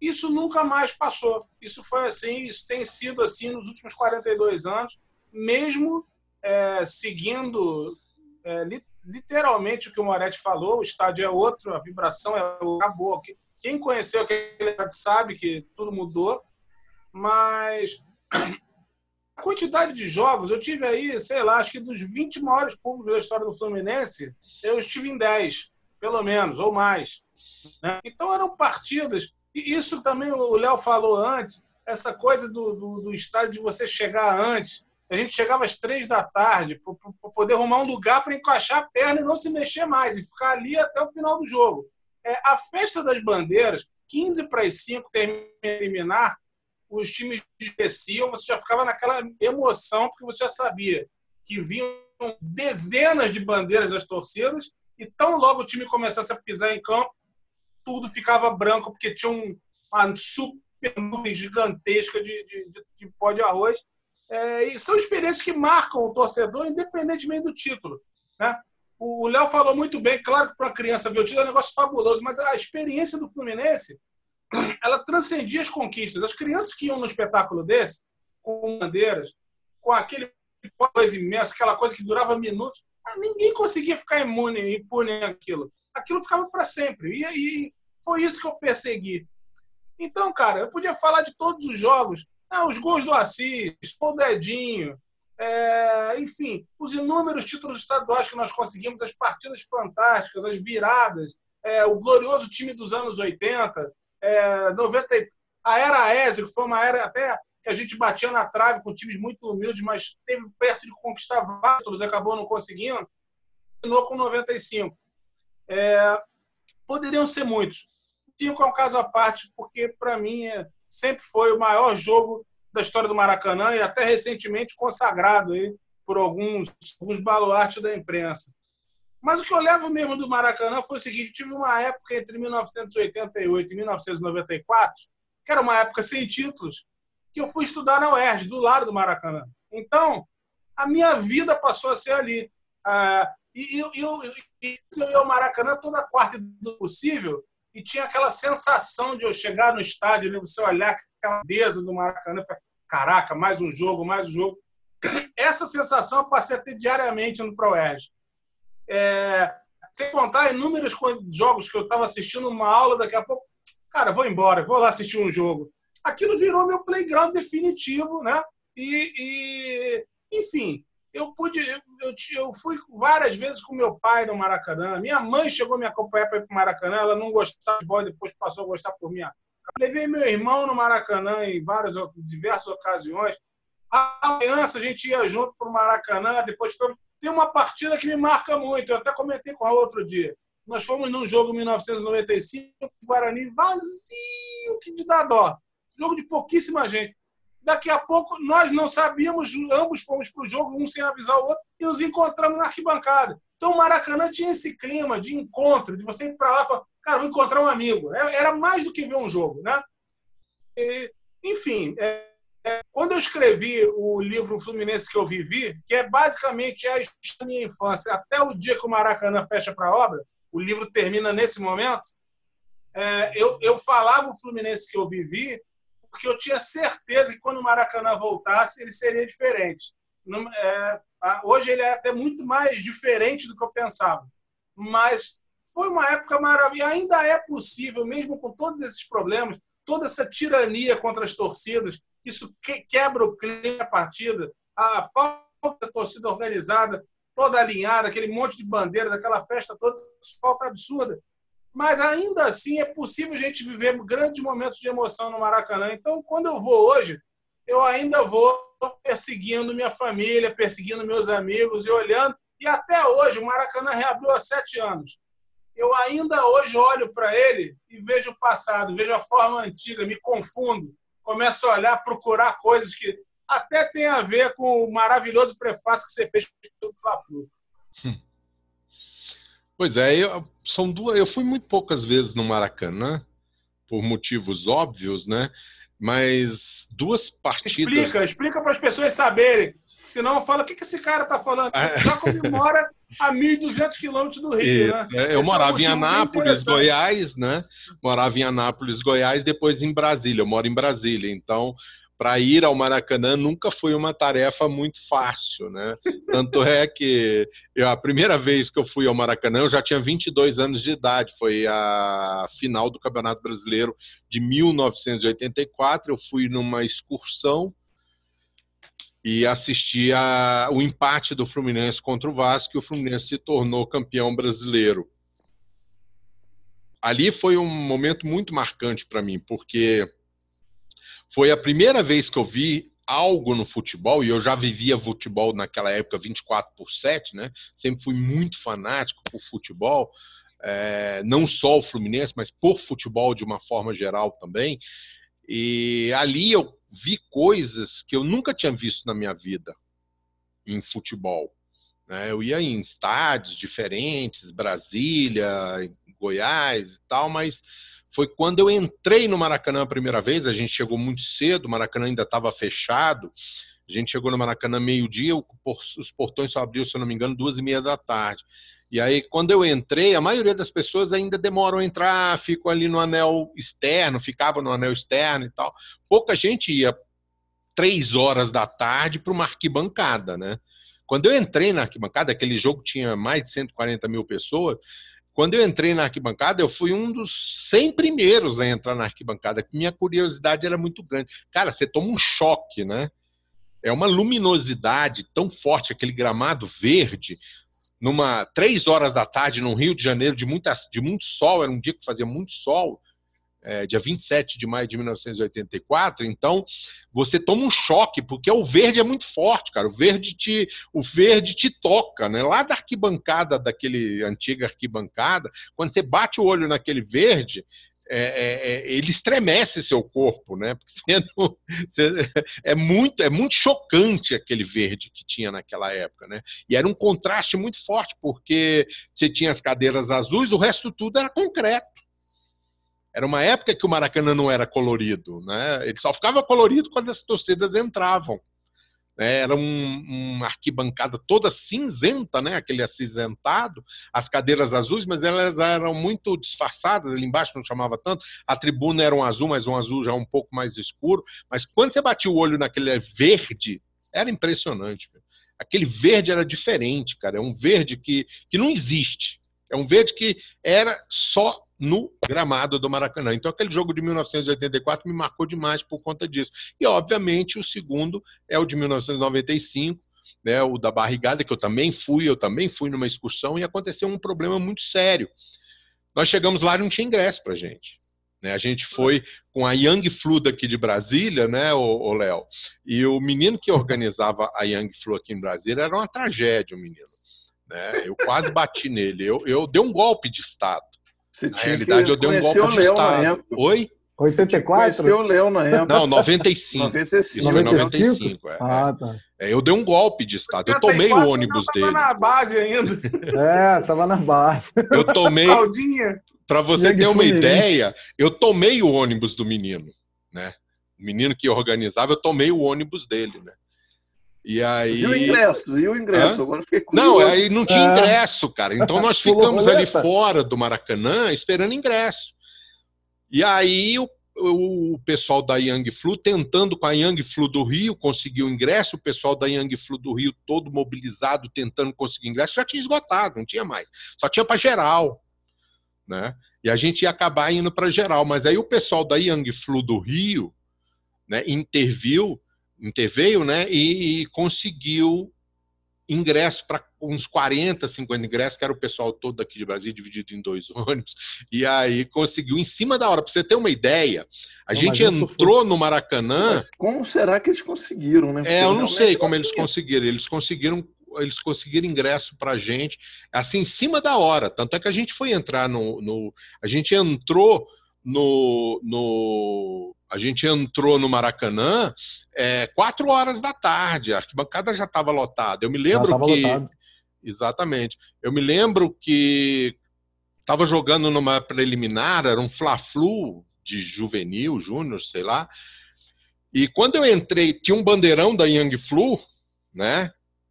Isso nunca mais passou. Isso foi assim, isso tem sido assim nos últimos 42 anos, mesmo é, seguindo é, literalmente o que o Moretti falou, o estádio é outro, a vibração é acabou. Quem conheceu aquele sabe que tudo mudou, mas a quantidade de jogos, eu tive aí, sei lá, acho que dos 20 maiores públicos da história do Fluminense, eu estive em 10, pelo menos, ou mais. Né? Então eram partidas, e isso também o Léo falou antes, essa coisa do, do, do, estádio de você chegar antes. A gente chegava às três da tarde para poder arrumar um lugar para encaixar a perna e não se mexer mais, e ficar ali até o final do jogo. É, a festa das bandeiras, 15 para as 5 termina eliminar, os times desciam, você já ficava naquela emoção, porque você já sabia que vinham dezenas de bandeiras das torcidas, e tão logo o time começasse a pisar em campo, tudo ficava branco, porque tinha um, uma super nuvem gigantesca de, de, de, pó de arroz. É, e são experiências que marcam o torcedor, independentemente do título. Né? O Léo falou muito bem, claro que para uma criança ver o título é um negócio fabuloso, mas a experiência do Fluminense ela transcendia as conquistas. As crianças que iam no espetáculo desse, com bandeiras, com aquele coisa imensa, aquela coisa que durava minutos, ninguém conseguia ficar imune, impune aquilo. Aquilo ficava para sempre. E, e foi isso que eu persegui. Então, cara, eu podia falar de todos os jogos. Ah, os gols do Assis, o Dedinho, é, enfim, os inúmeros títulos estaduais que nós conseguimos, as partidas fantásticas, as viradas, é, o glorioso time dos anos 80, é, 90, a era Ezio, que foi uma era até que a gente batia na trave com times muito humildes, mas teve perto de conquistar vários acabou não conseguindo, terminou com 95. É, poderiam ser muitos. Cinco é um caso à parte, porque para mim é, sempre foi o maior jogo da história do Maracanã e até recentemente consagrado aí por alguns, alguns baluartes da imprensa. Mas o que eu levo mesmo do Maracanã foi o seguinte: tive uma época entre 1988 e 1994, que era uma época sem títulos, que eu fui estudar na UERJ, do lado do Maracanã. Então, a minha vida passou a ser ali. Ah, e eu, eu, eu, eu ia ao Maracanã toda quarta do possível e tinha aquela sensação de eu chegar no estádio, né, você olhar aquela mesa do Maracanã e falar, caraca, mais um jogo, mais um jogo. Essa sensação eu passei a ter diariamente no ProERG. É, sem contar inúmeros jogos que eu estava assistindo uma aula, daqui a pouco, cara, vou embora, vou lá assistir um jogo. Aquilo virou meu playground definitivo, né? E, e enfim, eu pude, eu, eu, eu, fui várias vezes com meu pai no Maracanã. Minha mãe chegou a me acompanhar para ir para o Maracanã. Ela não gostava de bola, depois passou a gostar por minha. Levei meu irmão no Maracanã em várias, diversas ocasiões. A criança, a gente ia junto para o Maracanã. Depois tem uma partida que me marca muito. Eu até comentei com a outro dia. Nós fomos num jogo em 1995, Guarani vazio que de dó. Jogo de pouquíssima gente. Daqui a pouco, nós não sabíamos, ambos fomos para o jogo, um sem avisar o outro, e nos encontramos na arquibancada. Então, o Maracanã tinha esse clima de encontro, de você ir para lá e falar, cara, vou encontrar um amigo. É, era mais do que ver um jogo, né? E, enfim, é, é, quando eu escrevi o livro Fluminense que eu vivi, que é basicamente a minha infância, até o dia que o Maracanã fecha para a obra, o livro termina nesse momento, é, eu, eu falava o Fluminense que eu vivi porque eu tinha certeza que quando o Maracanã voltasse, ele seria diferente. É, hoje ele é até muito mais diferente do que eu pensava. Mas foi uma época maravilhosa. Ainda é possível, mesmo com todos esses problemas, toda essa tirania contra as torcidas, isso quebra o clima da partida, a falta de torcida organizada, toda alinhada, aquele monte de bandeiras, aquela festa toda, falta absurda. Mas ainda assim é possível a gente viver grandes momentos de emoção no Maracanã. Então, quando eu vou hoje, eu ainda vou perseguindo minha família, perseguindo meus amigos e olhando. E até hoje, o Maracanã reabriu há sete anos. Eu ainda hoje olho para ele e vejo o passado, vejo a forma antiga, me confundo, começo a olhar, procurar coisas que até tem a ver com o maravilhoso prefácio que você fez sobre o Fla-Flu. Hum. Pois é, eu, são duas. Eu fui muito poucas vezes no Maracanã, por motivos óbvios, né? Mas duas partidas. Explica, explica para as pessoas saberem. Senão fala o que, que esse cara está falando. É. Já comemora a 1.200 quilômetros do Rio, Isso, né? É, eu Esse morava é um em Anápolis, Goiás, né? Morava em Anápolis, Goiás, depois em Brasília. Eu moro em Brasília, então para ir ao Maracanã nunca foi uma tarefa muito fácil, né? Tanto é que eu, a primeira vez que eu fui ao Maracanã eu já tinha 22 anos de idade, foi a final do Campeonato Brasileiro de 1984. Eu fui numa excursão e assisti a, o empate do Fluminense contra o Vasco e o Fluminense se tornou campeão brasileiro. Ali foi um momento muito marcante para mim, porque foi a primeira vez que eu vi algo no futebol, e eu já vivia futebol naquela época 24 por 7, né? Sempre fui muito fanático por futebol, é, não só o Fluminense, mas por futebol de uma forma geral também. E ali eu vi coisas que eu nunca tinha visto na minha vida em futebol. Né? Eu ia em estádios diferentes, Brasília, Goiás e tal, mas foi quando eu entrei no Maracanã a primeira vez. A gente chegou muito cedo, o Maracanã ainda estava fechado. A gente chegou no Maracanã meio-dia, os portões só abriu, se eu não me engano, duas e meia da tarde. E aí, quando eu entrei, a maioria das pessoas ainda demoram a entrar, ficam ali no anel externo, ficava no anel externo e tal. Pouca gente ia três horas da tarde para uma arquibancada, né? Quando eu entrei na arquibancada, aquele jogo tinha mais de 140 mil pessoas, quando eu entrei na arquibancada, eu fui um dos 100 primeiros a entrar na arquibancada. Minha curiosidade era muito grande. Cara, você toma um choque, né? É uma luminosidade tão forte, aquele gramado verde, numa três horas da tarde, no Rio de Janeiro, de, muita, de muito sol, era um dia que fazia muito sol é, dia 27 de maio de 1984, então você toma um choque, porque o verde é muito forte, cara. O verde te, o verde te toca, né? Lá da arquibancada, daquele antiga arquibancada, quando você bate o olho naquele verde, é, é, é ele estremece seu corpo, né? Porque não, você, é muito, é muito chocante aquele verde que tinha naquela época, né? E era um contraste muito forte, porque você tinha as cadeiras azuis, o resto tudo era concreto. Era uma época que o Maracanã não era colorido, né? Ele só ficava colorido quando as torcidas entravam. Né? Era um, uma arquibancada toda cinzenta, né? Aquele acinzentado, as cadeiras azuis, mas elas eram muito disfarçadas. Ali embaixo não chamava tanto. A tribuna era um azul, mas um azul já um pouco mais escuro. Mas quando você batia o olho naquele verde, era impressionante. Aquele verde era diferente, cara. É um verde que, que não existe. É um verde que era só no gramado do Maracanã. Então, aquele jogo de 1984 me marcou demais por conta disso. E, obviamente, o segundo é o de 1995, né, o da barrigada, que eu também fui, eu também fui numa excursão e aconteceu um problema muito sério. Nós chegamos lá e não tinha ingresso para gente. Né? A gente foi com a Young Flu daqui de Brasília, né, o Léo? E o menino que organizava a Young Flu aqui em Brasília era uma tragédia, o menino. Né? Eu quase bati nele. Eu, eu dei um golpe de Estado. Você Na tinha realidade, que eu dei um golpe o Léo na época. Oi? 84? Conheceu o Léo na época. Não, 95. 95. 95, é. Ah, tá. É, eu dei um golpe de Estado. Eu tomei o ônibus dele. Tava na base ainda. É, tava na base. Eu tomei. Para você ter uma ideia, eu tomei o ônibus do menino, né? O menino que organizava, eu tomei o ônibus dele, né? E aí. E o ingresso? E o ingresso? Hã? Agora fiquei curioso. Não, aí não tinha é. ingresso, cara. Então nós ficamos ali fora do Maracanã esperando ingresso. E aí o, o pessoal da Young Flu tentando com a Young Flu do Rio conseguir o ingresso, o pessoal da Young Flu do Rio todo mobilizado tentando conseguir ingresso, já tinha esgotado, não tinha mais. Só tinha para geral, né? E a gente ia acabar indo para geral, mas aí o pessoal da Young Flu do Rio né, interviu, interveio né, e, e conseguiu ingresso para uns 40, 50 ingressos, que era o pessoal todo aqui de Brasília, dividido em dois ônibus, e aí conseguiu em cima da hora. Para você ter uma ideia, a não, gente entrou foi... no Maracanã. Mas como será que eles conseguiram, né? é, eu não sei como eles conseguiram. Eles conseguiram eles conseguiram ingresso para a gente, assim, em cima da hora. Tanto é que a gente foi entrar no. no a gente entrou no, no. A gente entrou no Maracanã é, quatro horas da tarde, a arquibancada já estava lotada. Eu me lembro que. Lotado. Exatamente. Eu me lembro que estava jogando numa preliminar, era um Fla-Flu de juvenil, júnior, sei lá. E quando eu entrei, tinha um bandeirão da Young Flu, né?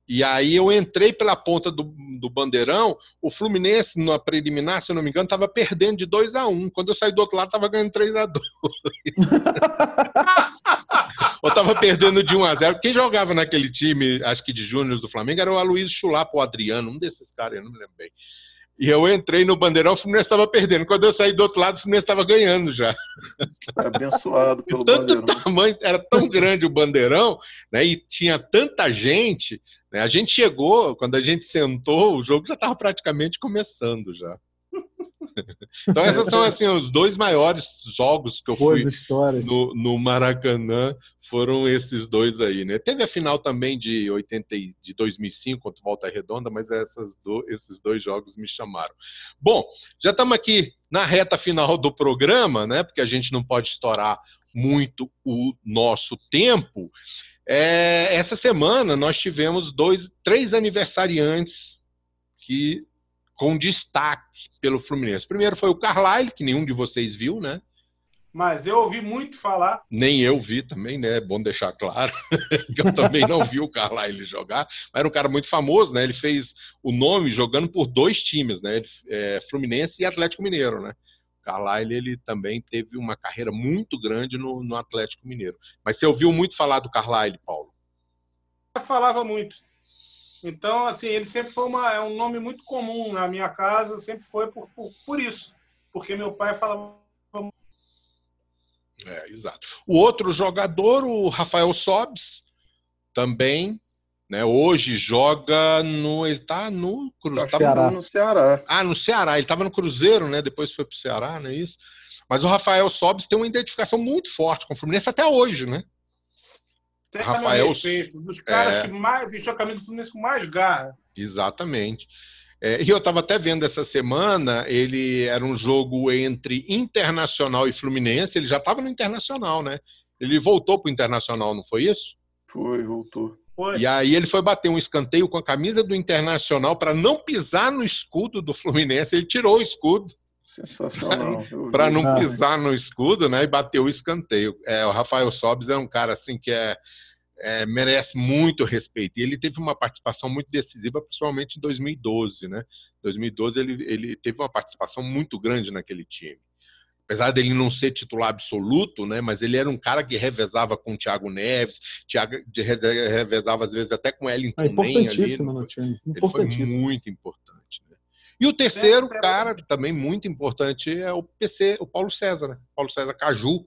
E aí eu entrei pela ponta do, do bandeirão, o Fluminense, na preliminar, se eu não me engano, estava perdendo de 2 a 1 um. Quando eu saí do outro lado, estava ganhando 3 a 2 Ou estava perdendo de 1 a 0 Quem jogava naquele time, acho que de júnior do Flamengo, era o Aloysio Chulapo, o Adriano, um desses caras, eu não me lembro bem. E eu entrei no bandeirão, o Fluminense estava perdendo. Quando eu saí do outro lado, o Fluminense estava ganhando já. Abençoado pelo tanto bandeirão. Tamanho, era tão grande o bandeirão, né? E tinha tanta gente. Né, a gente chegou, quando a gente sentou, o jogo já estava praticamente começando já. Então, esses são assim, os dois maiores jogos que eu fui no, no, Maracanã foram esses dois aí, né? Teve a final também de 80 de 2005 contra Volta Redonda, mas essas do, esses dois jogos me chamaram. Bom, já estamos aqui na reta final do programa, né? Porque a gente não pode estourar muito o nosso tempo. É, essa semana nós tivemos dois, três aniversariantes que com destaque pelo Fluminense. Primeiro foi o Carlyle, que nenhum de vocês viu, né? Mas eu ouvi muito falar. Nem eu vi também, né? É bom deixar claro que eu também não vi o Carlyle jogar. Mas era um cara muito famoso, né? Ele fez o nome jogando por dois times, né? É, Fluminense e Atlético Mineiro, né? Carlyle, ele também teve uma carreira muito grande no, no Atlético Mineiro. Mas você ouviu muito falar do Carlyle, Paulo? Eu falava muito. Então, assim, ele sempre foi uma, é um nome muito comum na minha casa, sempre foi por, por, por isso, porque meu pai falava. É, exato. O outro jogador, o Rafael Sobes, também, né, hoje joga no. Ele tá no Cruzeiro. Ceará. no Ceará. Ah, no Ceará. Ele estava no Cruzeiro, né? Depois foi para o Ceará, não é isso? Mas o Rafael Sobes tem uma identificação muito forte com o Fluminense até hoje, né? Rafael respeito, dos caras é... que mais vestiu a camisa do Fluminense com mais garra. Exatamente. É, e eu estava até vendo essa semana, ele era um jogo entre Internacional e Fluminense, ele já estava no Internacional, né? Ele voltou para o Internacional, não foi isso? Foi, voltou. Foi. E aí ele foi bater um escanteio com a camisa do Internacional para não pisar no escudo do Fluminense, ele tirou o escudo. Sensacional. para não pisar no escudo, né? E bateu o escanteio. É, o Rafael Sobes é um cara assim que é, é, merece muito respeito. E ele teve uma participação muito decisiva, principalmente em 2012, né? 2012 ele, ele teve uma participação muito grande naquele time. Apesar dele não ser titular absoluto, né? Mas ele era um cara que revezava com o Thiago Neves, Thiago, revezava às vezes até com o Ellington. É importantíssimo ali, no time. Importantíssimo. Ele foi muito importante. E o terceiro César, cara, também muito importante, é o PC, o Paulo César, né? Paulo César Caju,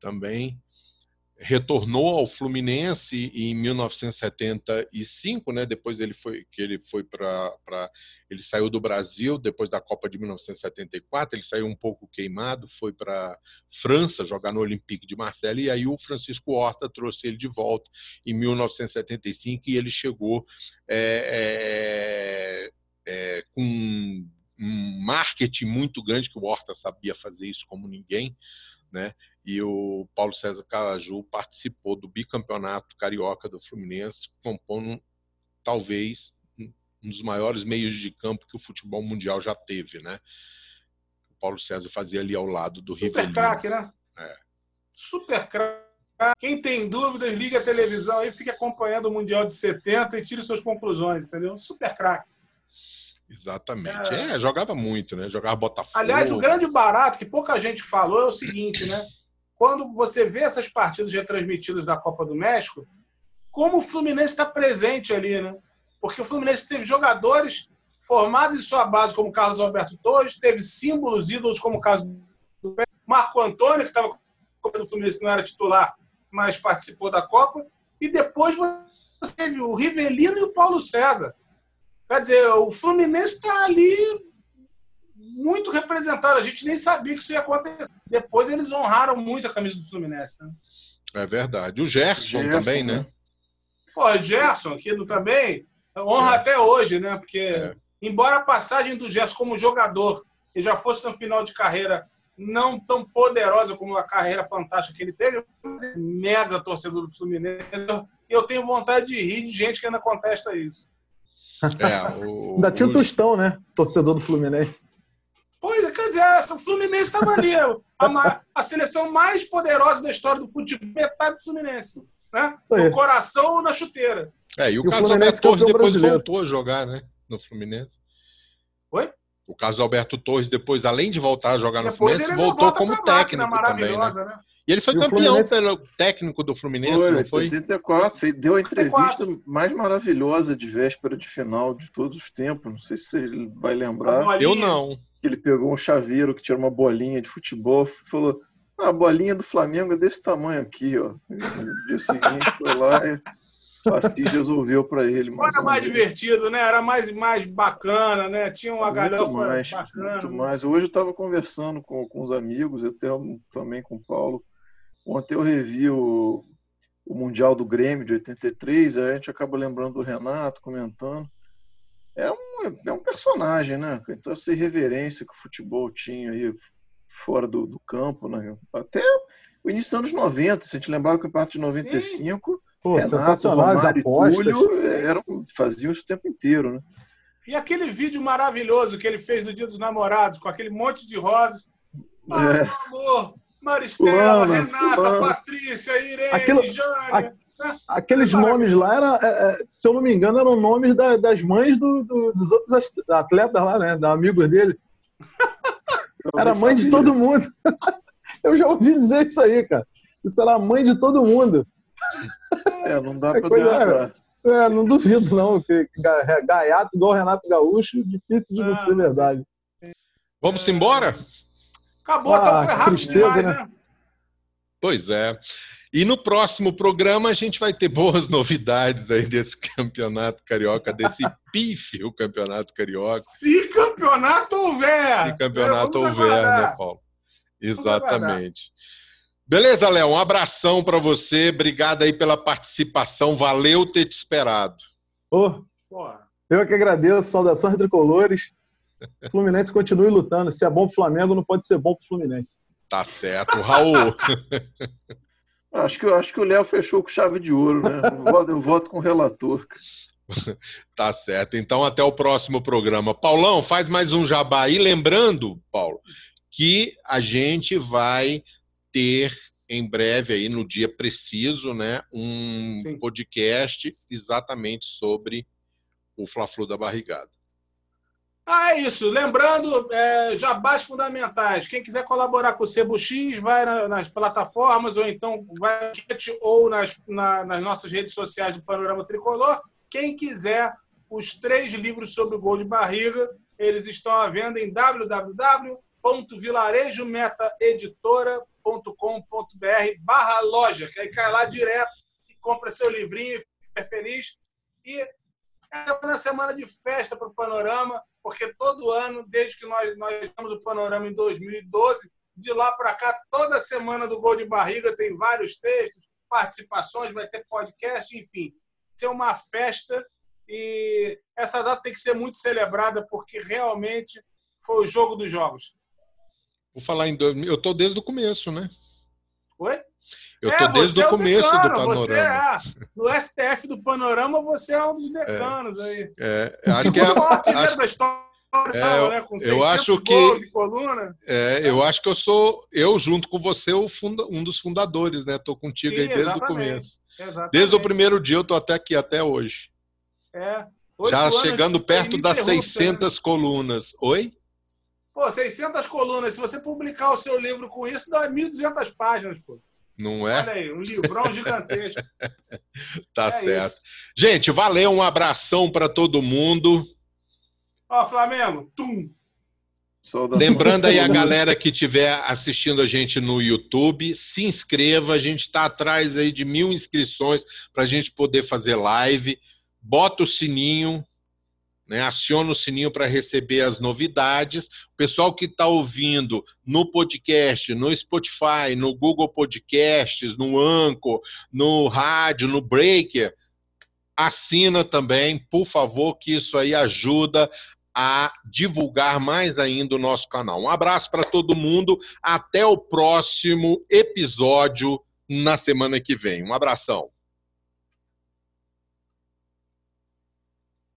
também retornou ao Fluminense em 1975, né? Depois ele foi que ele foi para ele saiu do Brasil depois da Copa de 1974, ele saiu um pouco queimado, foi para França jogar no Olympique de Marseille e aí o Francisco Horta trouxe ele de volta em 1975 e ele chegou é, é, é, com um marketing muito grande, que o Horta sabia fazer isso como ninguém, né? E o Paulo César Caju participou do bicampeonato carioca do Fluminense, compondo talvez um dos maiores meios de campo que o futebol mundial já teve, né? O Paulo César fazia ali ao lado do Super Super craque, né? É. Super craque. Quem tem dúvidas, liga a televisão aí, fique acompanhando o Mundial de 70 e tire suas conclusões, entendeu? Super craque. Exatamente. É. é, jogava muito, né? Jogava Botafogo. Aliás, o grande barato que pouca gente falou é o seguinte, né? Quando você vê essas partidas retransmitidas da Copa do México, como o Fluminense está presente ali, né? Porque o Fluminense teve jogadores formados em sua base, como Carlos Alberto Torres, teve símbolos, ídolos, como o caso do Marco Antônio, que estava no Fluminense, não era titular, mas participou da Copa. E depois você teve o Rivelino e o Paulo César. Quer dizer, o Fluminense está ali muito representado. A gente nem sabia que isso ia acontecer. Depois eles honraram muito a camisa do Fluminense. Né? É verdade. O Gerson, Gerson também, né? Pô, Gerson, aqui também, honra é. até hoje, né? Porque, é. embora a passagem do Gerson como jogador e já fosse no final de carreira não tão poderosa como a carreira fantástica que ele teve, mega torcedor do Fluminense. E eu tenho vontade de rir de gente que ainda contesta isso. É, o, ainda tinha o Tostão, né? Torcedor do Fluminense. Pois é, quer dizer, o Fluminense estava ali. A, a, seleção mais poderosa da história do futebol, metade do Fluminense. Né? No coração ou na chuteira. É, e o, e o Carlos Alberto Torres depois brasileiro. voltou a jogar, né? No Fluminense. Oi? O Carlos Alberto Torres, depois, além de voltar a jogar depois no Fluminense, voltou como técnico também. Né? né? E ele foi e campeão Fluminense... pelo técnico do Fluminense, foi, não foi? 84, deu a entrevista 84. mais maravilhosa de véspera de final de todos os tempos. Não sei se você vai lembrar. Eu não. Ele pegou um chaveiro que tinha uma bolinha de futebol e falou: ah, a bolinha do Flamengo é desse tamanho aqui, ó. No dia seguinte foi lá e o Assis resolveu para ele. Mais Era mais divertido, né? Era mais, mais bacana, né? Tinha uma galhofa mais, bacana. Muito mais. Hoje eu estava conversando com, com os amigos, até também com o Paulo. Ontem eu revi o, o Mundial do Grêmio de 83, a gente acaba lembrando do Renato, comentando. É um, é um personagem, né? Então essa irreverência que o futebol tinha aí fora do, do campo, né? Até o início dos anos 90, se a gente lembrar do campeonato de 95, Pô, Renato, Romário, apostas. Túlio eram, faziam isso o tempo inteiro, né? E aquele vídeo maravilhoso que ele fez no Dia dos Namorados, com aquele monte de rosas. Ah, é. meu amor, Maristela, Renata, Patrícia, Irene, Aquilo, Jânia. A, aqueles nomes lá, era, é, é, se eu não me engano, eram nomes da, das mães do, do, dos outros atletas lá, né? Da amigos dele. Era mãe de todo mundo. Eu já ouvi dizer isso aí, cara. Isso era a mãe de todo mundo. É, não dá é pra coisa, é, é, não duvido, não. Que gaiato igual Renato Gaúcho, difícil de ah, ser verdade. Vamos embora? Acabou, ah, então foi rápido tristeza, demais, né? né? Pois é. E no próximo programa a gente vai ter boas novidades aí desse campeonato carioca, desse pífio campeonato carioca. Se campeonato houver! Se campeonato houver, né, aguardar. né, Paulo? Exatamente. Beleza, Léo? Um abração para você. Obrigado aí pela participação. Valeu ter te esperado. Oh, eu que agradeço. Saudações tricolores. Fluminense continue lutando. Se é bom pro Flamengo, não pode ser bom pro Fluminense. Tá certo. Raul. acho, que, acho que o Léo fechou com chave de ouro, né? Eu voto, eu voto com o relator. Tá certo. Então, até o próximo programa. Paulão, faz mais um jabá aí. Lembrando, Paulo, que a gente vai ter em breve aí no dia preciso, né, um Sim. podcast exatamente sobre o Fla-Flu da barrigada. Ah, é isso. Lembrando, é, jabás fundamentais. Quem quiser colaborar com o Sebo X, vai na, nas plataformas ou então vai ou nas, na, nas nossas redes sociais do Panorama Tricolor. Quem quiser os três livros sobre o gol de barriga, eles estão à venda em www.vilarejometaeditora.com.br barra loja, que aí cai lá direto e compra seu livrinho, fica feliz. E na semana de festa para o Panorama, porque todo ano, desde que nós, nós temos o Panorama em 2012, de lá para cá, toda semana do Gol de Barriga tem vários textos, participações, vai ter podcast, enfim. Ser uma festa e essa data tem que ser muito celebrada porque realmente foi o jogo dos jogos. Vou falar em eu estou desde o começo, né? Oi? Eu estou é, desde o é começo decano, do panorama. Você é, no STF do panorama, você é um dos decanos é, aí. É, acho que é, o artilheiro acho, da história. É, não, né? Com eu acho que coluna. É, eu acho que eu sou eu junto com você o funda, um dos fundadores, né? Tô contigo Sim, aí desde o começo. Exatamente. Desde o primeiro dia eu tô até aqui até hoje. É. Já chegando perto das 600 né? colunas. Oi? Pô, 600 colunas. Se você publicar o seu livro com isso, dá 1.200 páginas, pô. Não é? Olha aí, um livrão gigantesco. tá é certo. Isso. Gente, valeu, um abração para todo mundo. Ó, Flamengo, tum. Lembrando aí a galera que estiver assistindo a gente no YouTube, se inscreva. A gente está atrás aí de mil inscrições para a gente poder fazer live. Bota o sininho, né? Aciona o sininho para receber as novidades. O pessoal que está ouvindo no podcast, no Spotify, no Google Podcasts, no Anchor, no rádio, no Breaker, assina também, por favor, que isso aí ajuda a divulgar mais ainda o nosso canal. Um abraço para todo mundo, até o próximo episódio na semana que vem. Um abração.